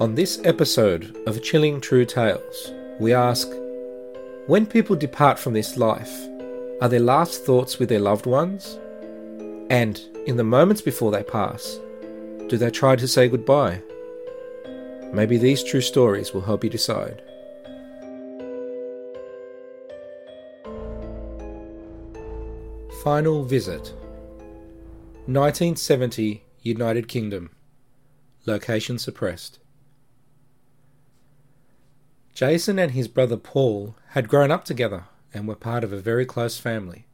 On this episode of Chilling True Tales, we ask When people depart from this life, are their last thoughts with their loved ones? And in the moments before they pass, do they try to say goodbye? Maybe these true stories will help you decide. Final Visit 1970 United Kingdom Location suppressed. Jason and his brother Paul had grown up together and were part of a very close family.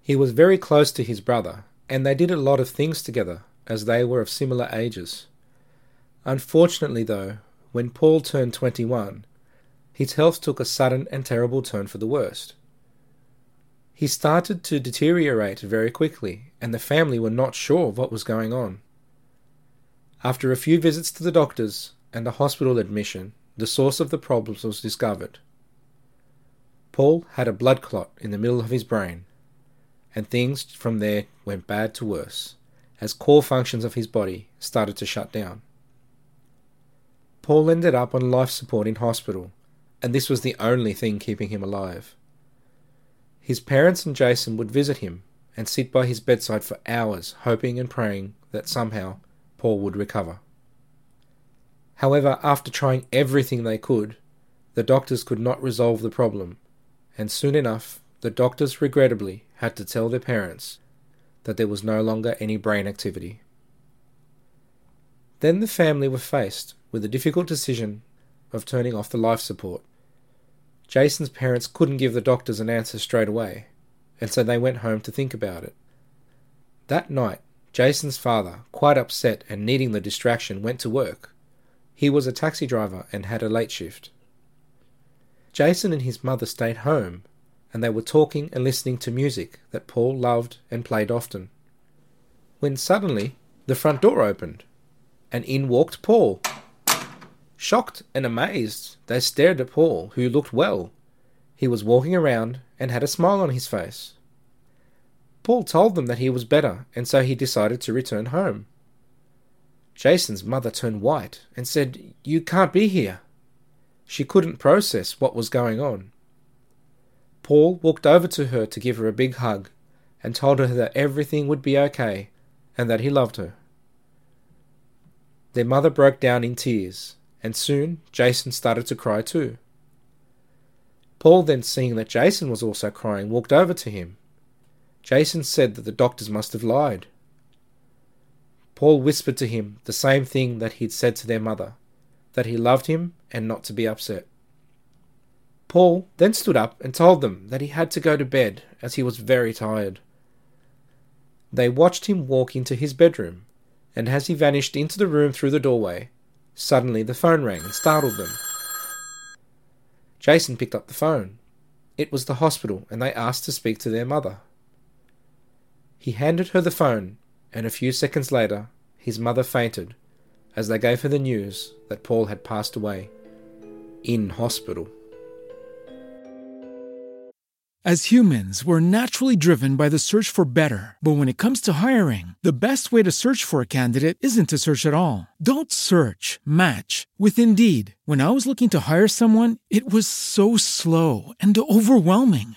He was very close to his brother, and they did a lot of things together as they were of similar ages. Unfortunately, though, when Paul turned 21, his health took a sudden and terrible turn for the worst. He started to deteriorate very quickly, and the family were not sure what was going on. After a few visits to the doctors and a hospital admission, the source of the problems was discovered. Paul had a blood clot in the middle of his brain, and things from there went bad to worse, as core functions of his body started to shut down. Paul ended up on life support in hospital, and this was the only thing keeping him alive. His parents and Jason would visit him and sit by his bedside for hours, hoping and praying that somehow Paul would recover. However, after trying everything they could, the doctors could not resolve the problem, and soon enough the doctors regrettably had to tell their parents that there was no longer any brain activity. Then the family were faced with the difficult decision of turning off the life support. Jason's parents couldn't give the doctors an answer straight away, and so they went home to think about it. That night, Jason's father, quite upset and needing the distraction, went to work. He was a taxi driver and had a late shift. Jason and his mother stayed home, and they were talking and listening to music that Paul loved and played often. When suddenly the front door opened, and in walked Paul. Shocked and amazed, they stared at Paul, who looked well. He was walking around and had a smile on his face. Paul told them that he was better, and so he decided to return home. Jason's mother turned white and said, You can't be here. She couldn't process what was going on. Paul walked over to her to give her a big hug and told her that everything would be okay and that he loved her. Their mother broke down in tears, and soon Jason started to cry too. Paul, then seeing that Jason was also crying, walked over to him. Jason said that the doctors must have lied. Paul whispered to him the same thing that he'd said to their mother that he loved him and not to be upset. Paul then stood up and told them that he had to go to bed as he was very tired. They watched him walk into his bedroom, and as he vanished into the room through the doorway, suddenly the phone rang and startled them. Jason picked up the phone. It was the hospital, and they asked to speak to their mother. He handed her the phone and a few seconds later his mother fainted as they gave her the news that Paul had passed away in hospital. As humans, we're naturally driven by the search for better. But when it comes to hiring, the best way to search for a candidate isn't to search at all. Don't search, match with Indeed. When I was looking to hire someone, it was so slow and overwhelming.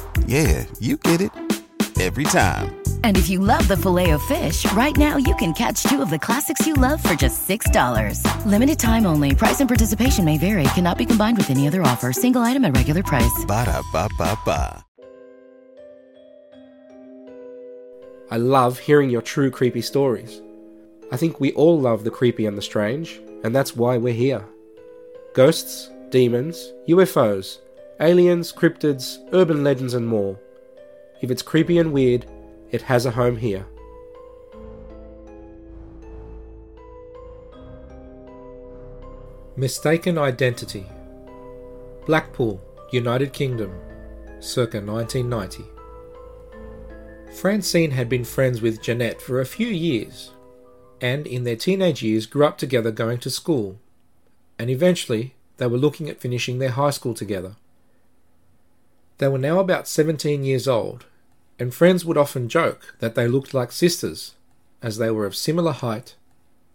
Yeah, you get it. Every time. And if you love the Filet-O-Fish, right now you can catch two of the classics you love for just $6. Limited time only. Price and participation may vary. Cannot be combined with any other offer. Single item at regular price. Ba da ba ba ba. I love hearing your true creepy stories. I think we all love the creepy and the strange, and that's why we're here. Ghosts, demons, UFOs, aliens, cryptids, urban legends, and more. If it's creepy and weird, it has a home here. Mistaken Identity Blackpool, United Kingdom, circa 1990. Francine had been friends with Jeanette for a few years, and in their teenage years grew up together going to school, and eventually they were looking at finishing their high school together. They were now about 17 years old, and friends would often joke that they looked like sisters, as they were of similar height,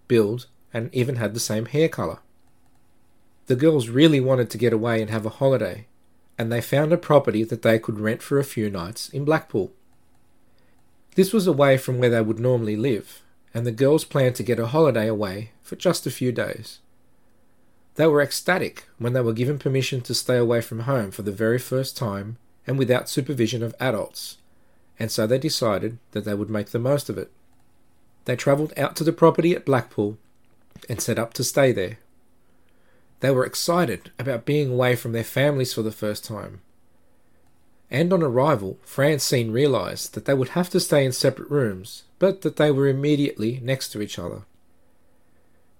build, and even had the same hair colour. The girls really wanted to get away and have a holiday, and they found a property that they could rent for a few nights in Blackpool. This was away from where they would normally live, and the girls planned to get a holiday away for just a few days. They were ecstatic when they were given permission to stay away from home for the very first time and without supervision of adults, and so they decided that they would make the most of it. They travelled out to the property at Blackpool and set up to stay there. They were excited about being away from their families for the first time, and on arrival, Francine realised that they would have to stay in separate rooms, but that they were immediately next to each other.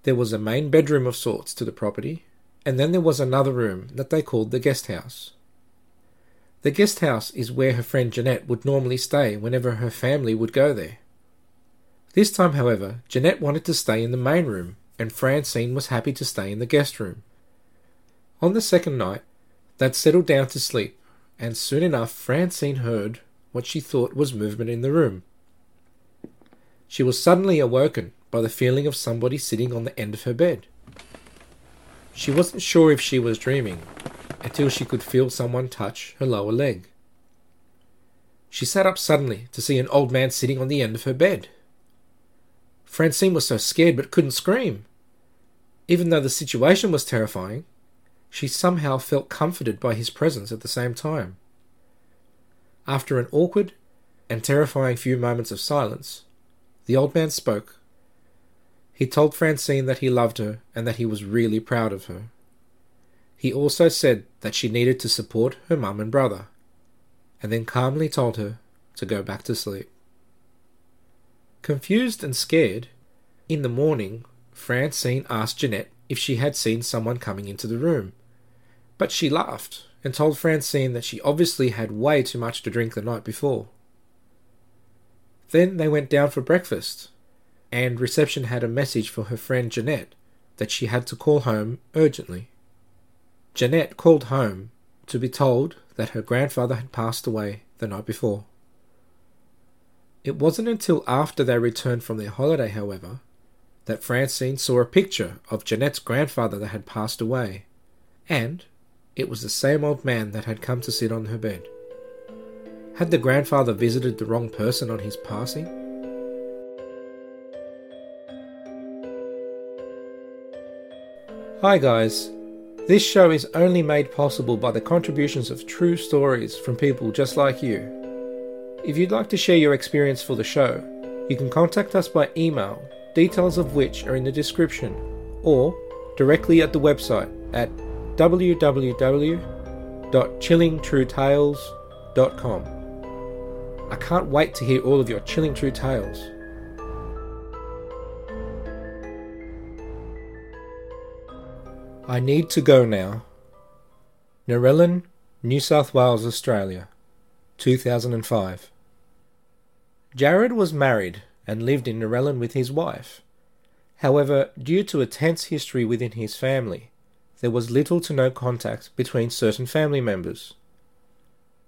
There was a main bedroom of sorts to the property, and then there was another room that they called the guest house. The guest house is where her friend Jeanette would normally stay whenever her family would go there. This time, however, Jeanette wanted to stay in the main room, and Francine was happy to stay in the guest room. On the second night, they'd settled down to sleep and soon enough Francine heard what she thought was movement in the room. She was suddenly awoken by the feeling of somebody sitting on the end of her bed. She wasn't sure if she was dreaming until she could feel someone touch her lower leg. She sat up suddenly to see an old man sitting on the end of her bed. Francine was so scared but couldn't scream. Even though the situation was terrifying, she somehow felt comforted by his presence at the same time. After an awkward and terrifying few moments of silence, the old man spoke. He told Francine that he loved her and that he was really proud of her. He also said that she needed to support her mum and brother, and then calmly told her to go back to sleep. Confused and scared, in the morning, Francine asked Jeanette if she had seen someone coming into the room. But she laughed and told Francine that she obviously had way too much to drink the night before. Then they went down for breakfast, and reception had a message for her friend Jeanette that she had to call home urgently. Jeanette called home to be told that her grandfather had passed away the night before. It wasn't until after they returned from their holiday, however, that Francine saw a picture of Jeanette's grandfather that had passed away, and it was the same old man that had come to sit on her bed. Had the grandfather visited the wrong person on his passing? Hi guys, this show is only made possible by the contributions of true stories from people just like you. If you'd like to share your experience for the show, you can contact us by email, details of which are in the description, or directly at the website at www.chillingtruetales.com. I can't wait to hear all of your chilling true tales. I need to go now. Narellan, New South Wales, Australia, 2005. Jared was married and lived in Narellan with his wife. However, due to a tense history within his family, there was little to no contact between certain family members.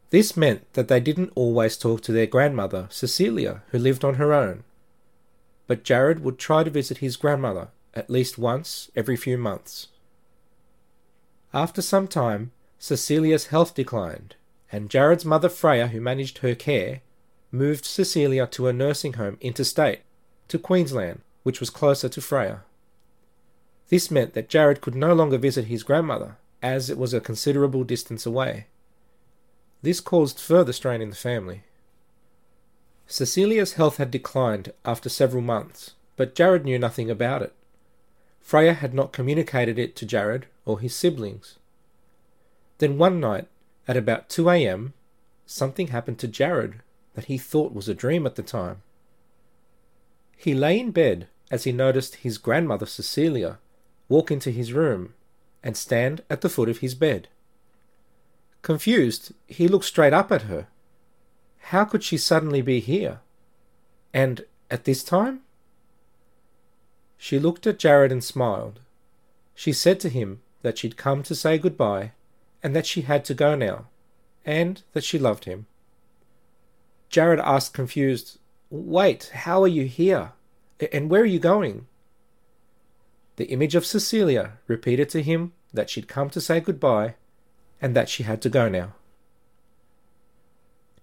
This meant that they didn't always talk to their grandmother, Cecilia, who lived on her own. But Jared would try to visit his grandmother at least once every few months. After some time, Cecilia's health declined, and Jared's mother Freya, who managed her care, moved Cecilia to a nursing home interstate, to Queensland, which was closer to Freya. This meant that Jared could no longer visit his grandmother, as it was a considerable distance away. This caused further strain in the family. Cecilia's health had declined after several months, but Jared knew nothing about it. Freya had not communicated it to Jared or his siblings. Then one night, at about 2 a.m., something happened to Jared that he thought was a dream at the time. He lay in bed as he noticed his grandmother Cecilia walk into his room and stand at the foot of his bed. Confused, he looked straight up at her. How could she suddenly be here? And at this time? She looked at Jared and smiled. She said to him that she'd come to say goodbye and that she had to go now, and that she loved him. Jared asked, confused, Wait, how are you here? And where are you going? The image of Cecilia repeated to him that she'd come to say goodbye and that she had to go now.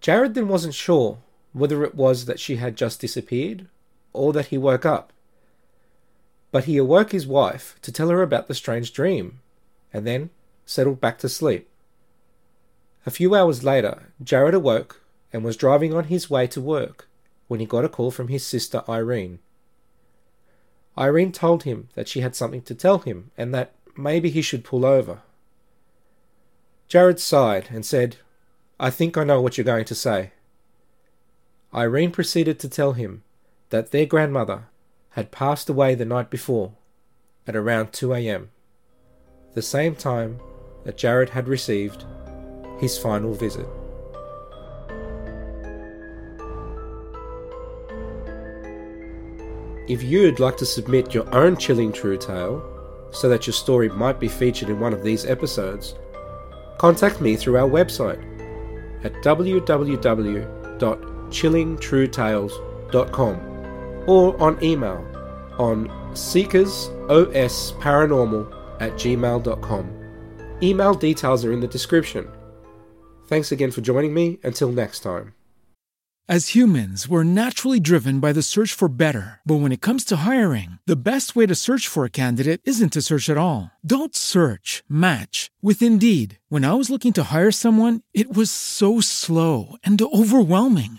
Jared then wasn't sure whether it was that she had just disappeared or that he woke up. But he awoke his wife to tell her about the strange dream and then settled back to sleep. A few hours later, Jared awoke and was driving on his way to work when he got a call from his sister Irene. Irene told him that she had something to tell him and that maybe he should pull over. Jared sighed and said, I think I know what you're going to say. Irene proceeded to tell him that their grandmother had passed away the night before at around 2 a.m., the same time that Jared had received his final visit. If you'd like to submit your own chilling true tale so that your story might be featured in one of these episodes, contact me through our website at www.chillingtruetales.com or on email on seekersosparanormal at gmail.com. Email details are in the description. Thanks again for joining me. Until next time. As humans, we're naturally driven by the search for better. But when it comes to hiring, the best way to search for a candidate isn't to search at all. Don't search, match with Indeed. When I was looking to hire someone, it was so slow and overwhelming.